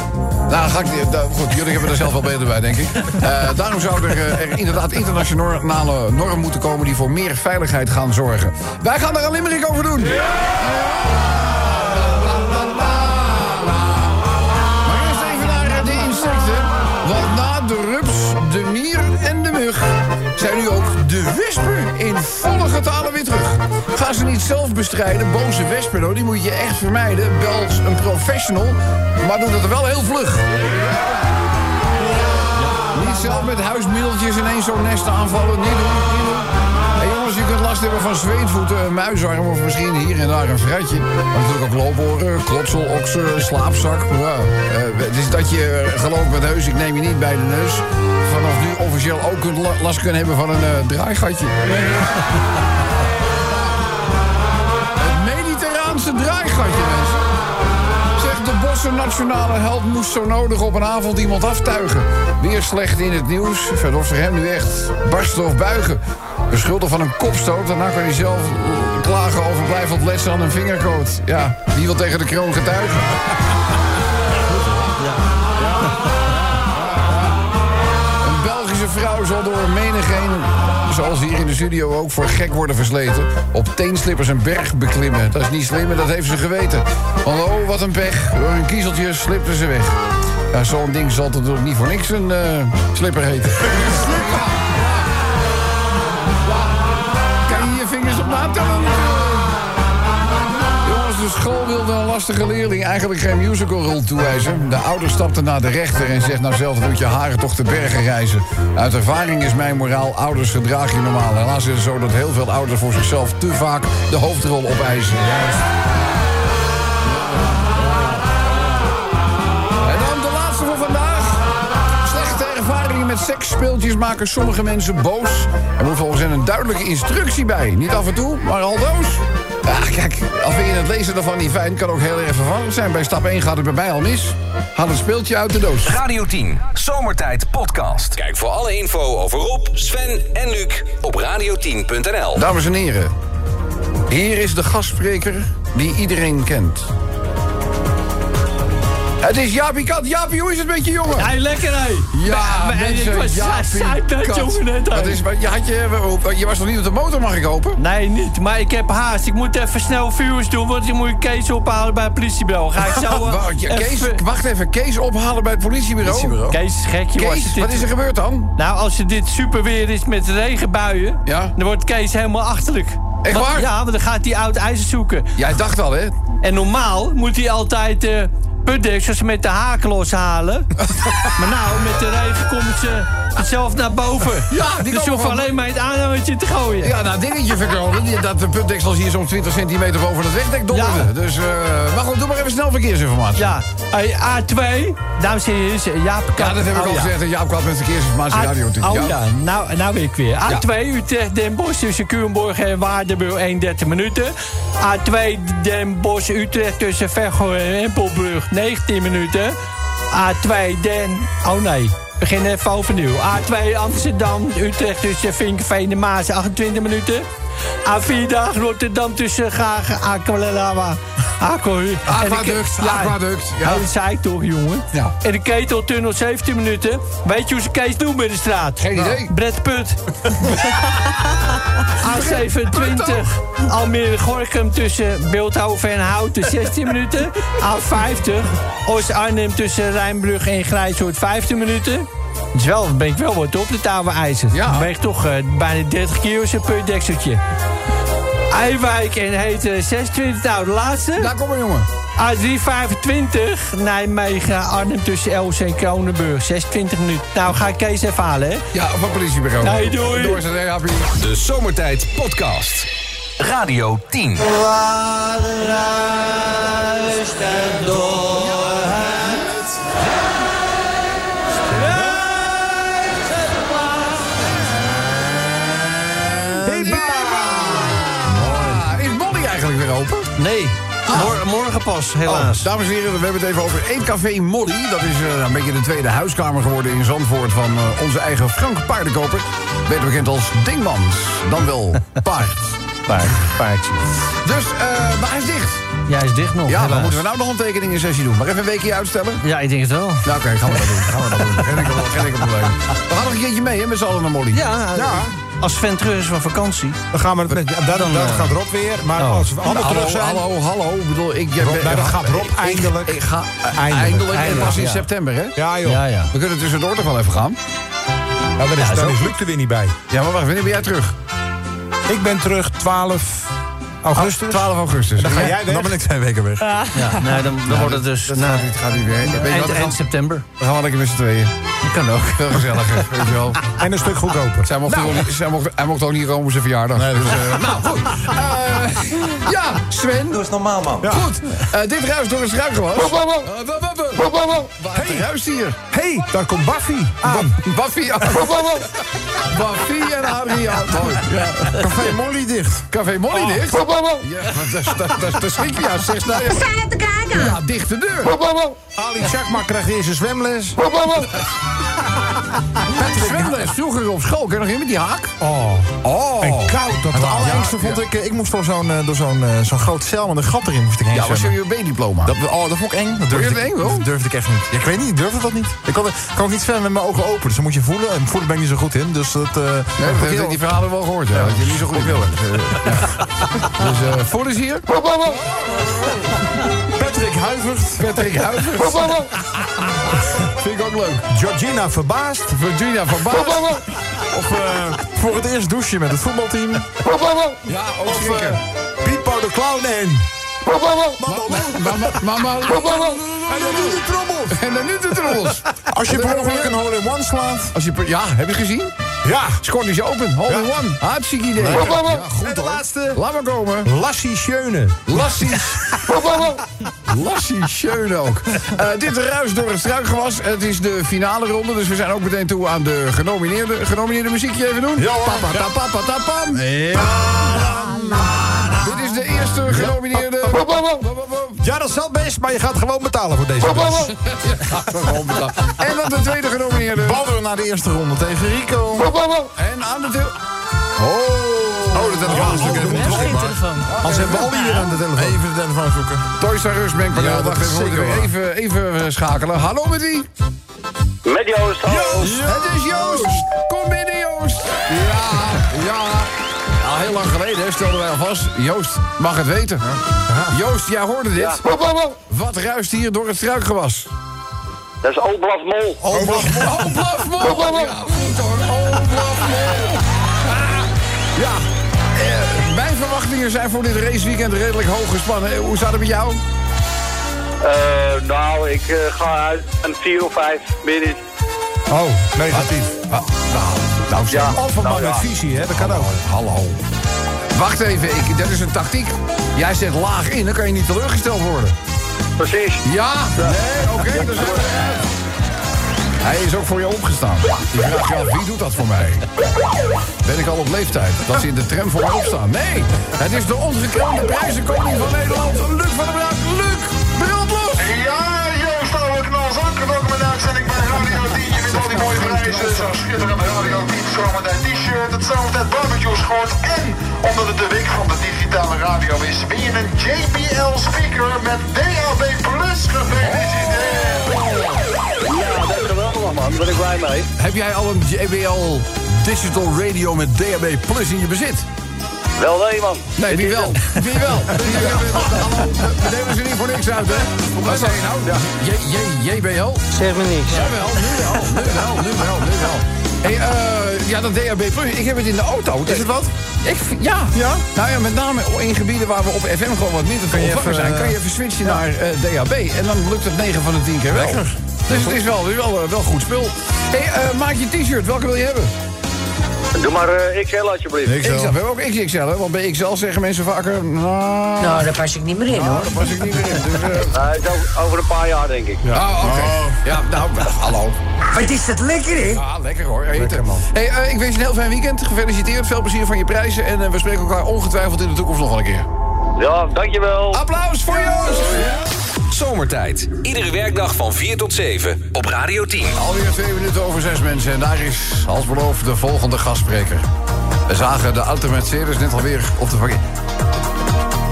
Nou, ga ik, nou, goed, jullie hebben er zelf wel beter bij, denk ik. Daarom zou er, er inderdaad internationale normen moeten komen... die voor meer veiligheid gaan zorgen. Wij gaan daar een limerick over doen. De in volle getalen weer terug. Ga ze niet zelf bestrijden, boze wespen, hoor, die moet je echt vermijden. Bel een professional, maar doe dat wel heel vlug. Niet zelf met huismiddeltjes ineens zo'n nest aanvallen. Niet doen. Jongens, je kunt last hebben van zweetvoeten, muisarm of misschien hier en daar een vratje. Maar natuurlijk ook looporen, klotsel, oksen, slaapzak. Ja, eh, het is dat je eh, geloof met heus, ik neem je niet bij de neus. Vanaf nu officieel ook kunt la- last kunnen hebben van een eh, draaigatje. Het mediterraanse draaigatje, mensen. Bosse nationale held moest zo nodig op een avond iemand aftuigen. Weer slecht in het nieuws. Verdof er hem nu echt barsten of buigen. Beschuldigd van een kopstoot. Daarna kan hij zelf klagen over blijvend lessen aan een vingerkoot. Ja, wie wil tegen de kroon getuigen? Een Belgische vrouw zal door menigeen, zoals hier in de studio ook, voor gek worden versleten. Op teenslippers een berg beklimmen. Dat is niet slim en dat heeft ze geweten. Want oh, wat een pech. Door een kiezeltje slipte ze weg. Ja, zo'n ding zal natuurlijk niet voor niks een eh, slipper heten. Lastige leerling eigenlijk geen musicalrol toewijzen. De ouder stapte naar de rechter en zegt nou zelf moet je haren toch te bergen reizen. Uit ervaring is mijn moraal, ouders gedraag je normaal. Helaas is het zo dat heel veel ouders voor zichzelf te vaak de hoofdrol opeisen. En dan de laatste voor vandaag. Slechte ervaringen met seksspeeltjes maken sommige mensen boos. Er moet volgens hen een duidelijke instructie bij. Niet af en toe, maar aldoos. Ja, kijk, al vind je het lezen daarvan niet fijn... kan ook heel erg verwarrend zijn. Bij stap 1 gaat het bij mij al mis. Haal het speeltje uit de doos. Radio 10, Zomertijd Podcast. Kijk voor alle info over Rob, Sven en Luc op radio10.nl. Dames en heren, hier is de gastspreker die iedereen kent. Het is Jaapie Kat. Jaapie, hoe is het met je jongen? Hij lekker, hé. Ja, maar mensen, ik was Jaapie saai net, Kat. jongen, net, is, je, had je, je was nog niet op de motor, mag ik hopen? Nee, niet. Maar ik heb haast. Ik moet even snel vuurs doen, want ik moet Kees ophalen bij het politiebureau. Ga ik zo... eh, Wacht, je- Kees, even- wacht even, Kees ophalen bij het politiebureau. Kees is gek, Kees, het dit- wat is er gebeurd dan? Nou, als het dit superweer is met regenbuien... Ja? dan wordt Kees helemaal achterlijk. Echt Want- waar? Ja, want dan gaat hij oud ijzer zoeken. Jij dacht al, hè? En normaal moet hij altijd eh putdeksels met de haken loshalen. maar nou, met de regen komt ze zelf naar boven. Ja, die dus komen je hoeft alleen maar het aanhangertje te gooien. Ja, nou, dingetje verkopen. Dat de puntdeksels hier zo'n 20 centimeter boven het wegdek donderden. Ja. Dus, eh maar goed, doe maar even snel verkeersinformatie. Ja, hey, A2, dames en heren, Jaap Ja, dat heb ik Oh, al ja. gezegd. Jaap kwam met verkeersinformatie A- radio 10. Oh ja, nou, nou weet ik weer. Ja. A2 Utrecht Den Bosch tussen Culemborg en Waardenburg 31 minuten. A2 Den Bosch Utrecht tussen Veghel en Empelbrug 19 minuten. A2 Den... Oh nee, begin even overnieuw. A2 Amsterdam Utrecht tussen Vinkenveen en Maas 28 minuten. A4 Dagen Rotterdam tussen Graag Aqualava. Aqua, Aquaduct, aquaduct, ja. Ja. dat zei ik toch, jongen. Ja. En de keteltunnel 17 minuten. Weet je hoe ze Kees noemen in de straat? Geen idee. Brett Put. A27 Almere Gorkum tussen Beeldhoven en Houten 16 minuten. A50 Oost-Arnhem tussen Rijnbrug en Grijshoort 15 minuten. Dus wel, ben ik wel wat op de tafel ijzer. Ja. Weegt toch eh, bijna 30 kilo zijn putdekseltje. Eiwijk en Heten 26. Nou, de laatste. Daar kom maar, jongen. A325 Nijmegen, Arnhem tussen Els en Kronenburg. 26 minuten. Nou, ga ik Kees even halen, hè? Ja, van het politiebureau. Nee, doei. Door zijn. De Zomertijd Podcast. Radio 10. Ah, Is eigenlijk weer open? Nee, mor- morgen pas, helaas. Oh, dames en heren, we hebben het even over één café Molly. Dat is eh, een beetje de tweede huiskamer geworden in Zandvoort... van eh, onze eigen Frank Paardenkoper. Beter bekend als Dingmans. Dan wel paard. Paard, paardje. Dus, eh, maar hij is dicht. Jij is dicht nog, Ja, dan helaas. moeten we nou nog een tekeningensessie doen. Maar even een weekje uitstellen. Ja, ik denk het wel. Nou, oké, gaan we dat doen. Gaan we dat doen. Geen enkel, probleem. We gaan nog een keertje mee, hè, met z'n allen naar Molly. Ja, als Sven terug is van vakantie. Dan gaan we, met, ja, dat, Dan, dat eh, gaat Rob weer. Maar oh. als we allemaal hallo, terug zijn... hallo, hallo. Ik bedoel, ik... Rob, nee, dat gaat Rob ik- eindelijk. Ik ga eh, Eindelijk. eindelijk, en Eindelijk, pas in ja. september, hè? Ja, joh. Ja, ja. We kunnen tussendoor toch wel even gaan? Ja, dan is, dan is Luc er weer niet bij. Ja, maar wacht, wanneer ben jij terug? Ik ben terug 12 augustus. 12 augustus. Dan ga Ja, jij weg. Dan ben ik twee weken weg. Ja, nee, dan, dan wordt het dus Dat na gaat niet, gaat niet weer. Wat, eind, gaan, eind september. dan gaan we lekker met z'n tweeën. Dat kan ook. Veel gezelliger, weet je wel. En een stuk goedkoper. Zij mocht, ook niet, zij mocht, hij mocht ook niet komen op zijn verjaardag. dus, eh, nou, goed. Eh, ja, Sven. Doe eens normaal, man. Goed. Eh, dit ruist door een struikgewas. Uh, Wat ruist hier? Hé, hey, daar komt Buffy aan. Buffy. Buffy en Adriaan. Mooi. Ja. Café Molly dicht. Café Molly dicht. Ja, dat is- schrik je. Ja, zeg nou. We staan te kijken. Ja, dicht de deur. Ali Chakma krijgt eerst een zwemles. Patrick Zwemles, vroeger op school. Ken je nog in met die haak? Oh, Oh. en koud dat Het was. allerengste vond ik, eh, ik moest door zo'n eh, door zo'n eh, zo'n groot cel met een gat erin moest ik heen Ja, was je B-diploma? Dat, oh, dat vond ik eng. Dat durfde, het ik, dat durfde ik echt niet. Ja, ik weet niet, ik durfde dat niet. Ik kon, kan ook niet zwemmen met mijn ogen open. Dus dan moet je voelen. En voelen ben ik niet zo goed in. Dus dat... eh Nee, dat die verhalen wel gehoord, ja. Dat je niet zo goed wil. Dus eh voor is hier. Patrick huivert. Patrick Huivers. Vind ik ook leuk. Georgina verbaasd. Virginia van Baas. Of eh, voor het eerst douchen met het voetbalteam. Ja, ook Of schrikken. eh, Pipo de Clown en... Mama, mama. En dan nu de trommels. En dan nu de trommels. Als je per ongeluk een hole-in-one slaat... Als je, ja, heb je gezien? Ja, Scottish Open, hole in one. Hartstikke idee. Ja, goed En de hoor. laatste... Laat maar komen. Lassie Schöne. Lassie. Lassie Schöne ook. Eh, dit ruist door het struikgewas. Het is de finale ronde, dus we zijn ook meteen toe aan de genomineerde, genomineerde muziekje even doen. Ja. Papa, ta, papa, ta, pam. Dit is de eerste genomineerde. Ja, dat zal best, maar je gaat gewoon betalen voor deze. En dan de tweede genomineerde. Balder naar de eerste ronde tegen Rico. En aan de deel. Oh, de telefoon is natuurlijk even niet beschikbaar. Anders hebben we al hier aan de telefoon. Even de telefoon zoeken. Toys R Us Mengpaneel. Ja, dat is even, we moeten zeker weer even, even eh, schakelen. Hallo met wie? Met Joost, hallo. Het is Joost. Kom binnen, Joost. Ja, ja. Al heel lang geleden, stelden wij al vast. Joost mag het weten. Joost, jij hoorde dit. Wat ruist hier door het struikgewas? Dat is Oblaf Mol. Oh, Blaf Mol. Ja, goed hoor. Ja. Eh, mijn verwachtingen zijn voor dit raceweekend redelijk hoog gespannen. Hoe staat het met jou? Eh, nou, ik eh, ga uit een 4 of 5, meer niet. Oh, negatief. nou, nou. Ja. Of een man Nou, met visie, hè? Dat kan ook. Hallo. Wacht even, ik, dat is een tactiek. Jij zet laag in, dan kan je niet teleurgesteld worden. Precies. Ja? Nee, oké, dan zijn we eruit. Hij is ook voor je opgestaan. Je vraagt je af, wie doet dat voor mij? Ben ik al op leeftijd? Dat ze in de tram voor mij opstaan? Nee, het is de ongekroonde prijzenkoning van Nederland, Luc van der Braak. Luc, brand los! Ja, Joost, oude knalzak. Welkom mooie prijzen. Zo schitterende Radio 10 zomertijd t-shirt, het zomertijd barbecue schort. En omdat het de week van de digitale radio is, je een JBL speaker met DAB Plus. Gefeliciteerd. Ja, dat is geweldig, man. Daar ben ik blij mee. Heb jij al een JBL Digital Radio met DAB Plus in je bezit? Wel nee, man. Nee, wie wel? Wie wel? Wie wel? Hallo, we nemen ze niet voor niks uit, hè? Wat zei je nou? J, J, JBL? Zeg me niks. Jawel, nu wel, nu wel, nu wel, nu wel. Hey, eh, ja, dat DAB Plus, ik heb het in de auto. Is het wat? Ik, ja. ja. Nou ja, met name in gebieden waar we op FM gewoon wat minder te je ontvangen even, zijn... eh, kan je even switchen naar eh, DAB. En dan lukt het 9 van de 10 keer wel. Lekker. Dus het is wel, wel, eh, wel goed spul. Hey, eh, maak je t-shirt, welke wil je hebben? Doe maar eh, XL alsjeblieft. XL. We hebben ook XXL, hè? Want bij XL zeggen mensen vaker... Nou, Nou, daar pas ik niet meer in, hoor. daar pas ik niet meer in. Dus, eh, is over- een paar jaar, denk ik. Ah, oké. Ja, nou, hallo. Wat is dat lekker, hè? Ja, lekker hoor. Eten. Hey, eh, ik wens je een heel fijn weekend. Gefeliciteerd. Veel plezier van je prijzen. En we spreken elkaar ongetwijfeld in de toekomst nog wel een keer. Ja, dankjewel. Applaus voor Joost! Zomertijd. Iedere werkdag van 4 tot 7 op Radio 10. Alweer twee minuten over zes mensen. En daar is, als beloofd, de volgende gastspreker. We zagen de auto Mercedes net alweer op de parkeer.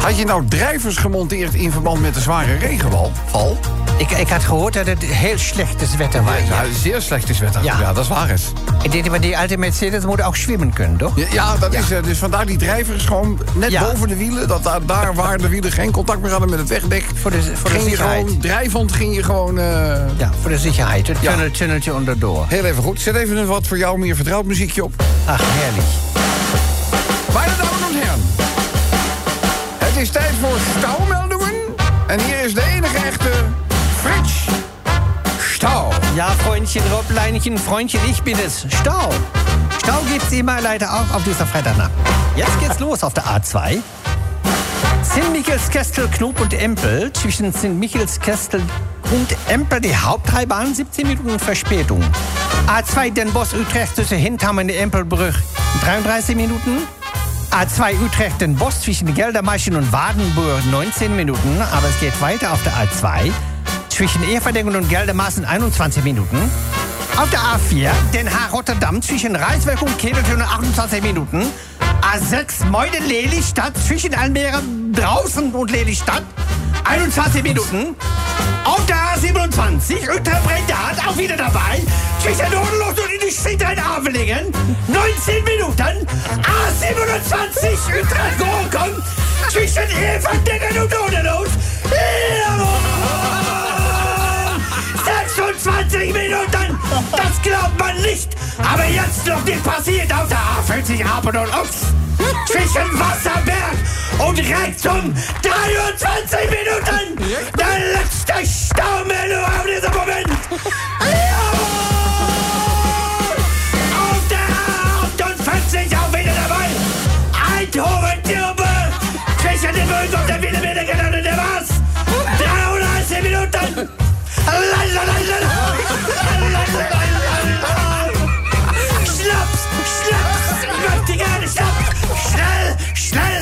Had je nou drijvers gemonteerd in verband met de zware regenval? Val? Ik, ik had gehoord dat het heel slecht is wetter was. Ja, zeer slecht is wetter. Ja. Ja. dat is waar is. Ik denk dat die alte Mercedes moet ook zwemmen kunnen, toch? Ja, ja, dat is dus vandaar die drijvers gewoon net boven de wielen. Dat daar, daar waar de wielen geen contact meer hadden met het wegdek. Voor de, voor de ging je zekerheid. gewoon drijvend ging je gewoon. eh, Ja, voor de zekerheid. Het Ja. tunnel, tunneltje onderdoor. Heel even goed. Zet even een wat voor jou meer vertrouwd muziekje op. Ach, heerlijk. Meine dames en heren. Het is tijd voor staumeldingen. En hier is de enige echte Frits Stau. Ja, Freundchen, Robleinchen, Freundchen, ich bin es. Stau. Stau gibt's immer leider auch auf dieser Freitagnacht. Jetzt geht's los auf der A2. St. Michaelskestel, Knob und Empel. Zwischen St. Michaelskestel und Empel die Hauptreibahn, 17 Minuten Verspätung. A2 Den Bosch Utrecht zwischen Hintham und Empelbrück, 33 Minuten. A2 Utrecht Den Bosch zwischen Geldermalsen und Wadenburg, 19 Minuten. Aber es geht weiter auf der A2. Zwischen Everdingen und Geldermalsen 21 Minuten. Auf der A4 Den Haag-Rotterdam zwischen Reiswerk und Kedeltön 28 Minuten. A6 Meuden-Lelystadt zwischen Almere draußen und Lelystadt 21 Minuten. Auf der A27 Utrecht-Brendat auch wieder dabei. Zwischen Nordenloch und Industrieteil-Avelingen 19 Minuten. A27 Utrecht-Gorkum zwischen Everdingen und Odenlos. Jawohl! 26 Minuten! Das glaubt man nicht! Aber jetzt noch nicht passiert auf der A50 Apen und Ochs! Zwischen Wasserberg und Rektum 23 Minuten! Der letzte Staumeldung auf diesem Moment! Jawohl! Auf der A58 auch wieder dabei! Eindhoven-Tirbe! Zwischen den Bösen und der wieder gelandet, der war's! 33 Minuten!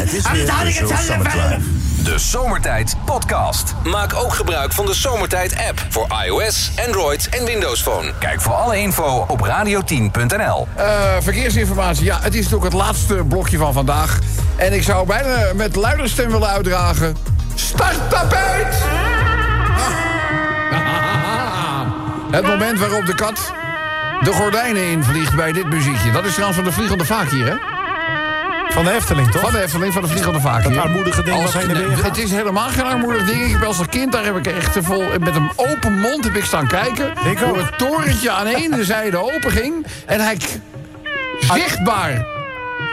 Schnell! Am taligen Zellen De Zomertijd Podcast. Maak ook gebruik van de Zomertijd app voor iOS, Android en Windows Phone. Kijk voor alle info op radio10.nl. Eh, verkeersinformatie. Ja, het is natuurlijk het laatste blokje van vandaag. En ik zou bijna met luider stem willen uitdragen. Starttapijt! Het moment waarop de kat de gordijnen invliegt bij dit muziekje. Dat is trouwens van de Vliegende Vaak hier, hè? Van de Efteling, toch? Van de Efteling, van de Vliegende Vaak Dat hier. armoedige ding Als- wat heen en weer nee, gaat. Het is helemaal geen armoedig ding. Ik heb als een kind, daar heb ik echt te vol... Met een open mond heb ik staan kijken. Ik. Hoe het torentje aan één zijde open ging. En hij zichtbaar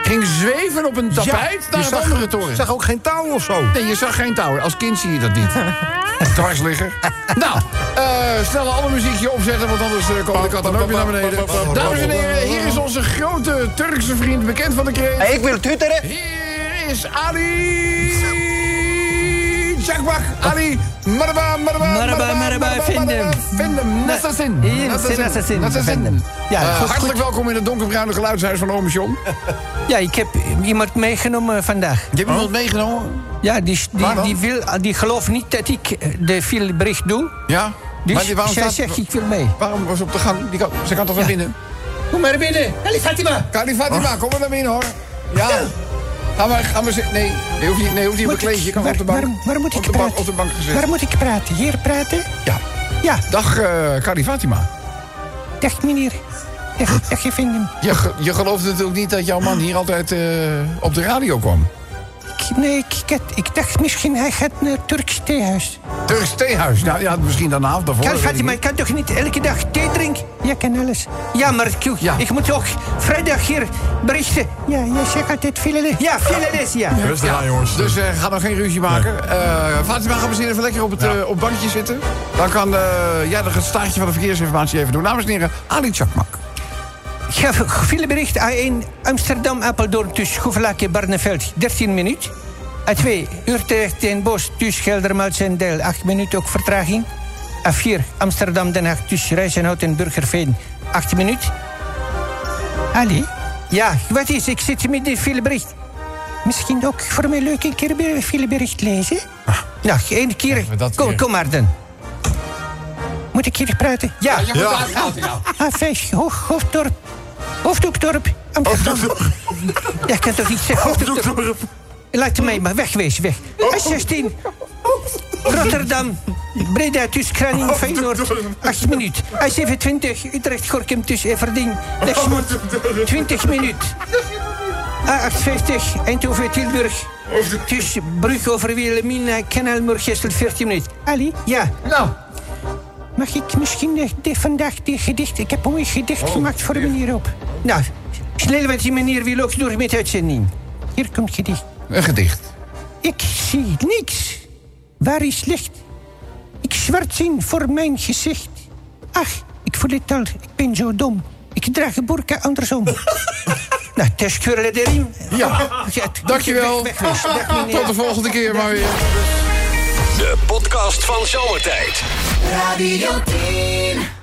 ging zweven op een tapijt naar je het andere toren. zag ook geen touw of zo. Nee, je zag geen touw. Als kind zie je dat niet. Dwarsligger. nou, eh snel alle muziekje opzetten, want anders eh, komt de kat dan ook weer naar beneden. Dames en heren, hier is onze grote Turkse vriend, bekend van de kreet. Ik wil tuteren. Hier is Ali... Jakbak, Ali, maraba, maraba, Maraba, maraba, vind hem. Vind hem, Nassassin. Hier, Nassassin, hem. Ja, Eh, goed, hartelijk goed. welkom in het donkerbruine geluidshuis van John. Ja, ik heb iemand meegenomen vandaag. Je hebt iemand meegenomen? Ja, die, die, die, wil, die gelooft niet dat ik eh, de filmbericht doe. Ja? Dus Maar die- waarom zij staat- zegt, ik wil mee. Waarom was ze op de gang? Die kan, ze kan toch naar binnen? Kom maar binnen. Ali Fatima. Kali Fatima, kom maar naar binnen hoor. Ja. Ga maar, ga maar zitten. Nee, je hoeft niet, nee, je hoeft niet kleedje. Je kan waar, op de bank. waarom, waarom moet ik op de bank, praten? op de bank gezet. Waarom moet ik praten? Hier praten? Ja. Ja, Dag uh, Kali Fatima. dag meneer. Dag, dag je vindt hem. Je, je gelooft natuurlijk niet dat jouw man hier altijd eh, op de radio kwam. Ik, nee, ik, ik, dacht misschien hij gaat naar Turks theehuis. Turks theehuis. Nou ja, misschien daarvoor. Kan, ik Fatima, niet. ik kan toch niet elke dag thee drinken? Ja, kan alles. Ja, maar ik, Ja. ik moet ook vrijdag hier berichten. Ja, jij zegt altijd veel les. Ja, veel les, ja. Rustig aan, jongens. Dus eh, ga nog geen ruzie maken. Eh Fatima, gaan we eens even lekker op het, eh, op bankje zitten. Dan kan eh jij nog het staartje van de verkeersinformatie even doen. Dames en heren, Ali Chakmak. Ik heb veel bericht. A1 Amsterdam, Apeldoorn, tussen Goevelaken, Barneveld, 13 minuten. A2 Utrecht, Den Bosch, tussen Geldermalsen en Del, 8 minuten ook vertraging. A4 Amsterdam, Den Haag, tussen Rijzenhout en Burgerveen, 8 minuten. Ali? Ja, wat is? Ik zit met de filebericht. Misschien ook voor mij leuk een keer een filebericht lezen? Nou, één keer. Kom, kom maar dan. Moet ik hier praten? Ja. Je moet ja. A5, Hoog, Hoofddorp. Hoofddorp, Amsterdam. Ja, ik kan toch niet zeggen Hoofddorp. Laat mij maar wegwezen, weg. A16. Rotterdam. Breda tussen Kralingen, Feyenoord. 8 minuut. A27. Utrecht, Gorkum tussen Everding. Lexmond. 20 minuut. A58. Eindhoven, Tilburg. Tussen Brug over Wilhelmina, Moergestel, 14 minuut. Ali? Ja. Nou. Mag ik misschien de, de- vandaag dit gedicht... Ik heb een mooi gedicht gemaakt voor meneer op. Nou, snel, want die meneer wil ook door met uitzending. Hier komt het gedicht. Een gedicht. Ik zie niks. Waar is licht? Ik zwart zien voor mijn gezicht. Ach, ik voel het al. Ik ben zo dom. Ik draag een burka andersom. nou, is de riem. Ja, dankjewel. Weg, weg. Tot de volgende keer maar weer. De podcast van Zomertijd. Radio 10.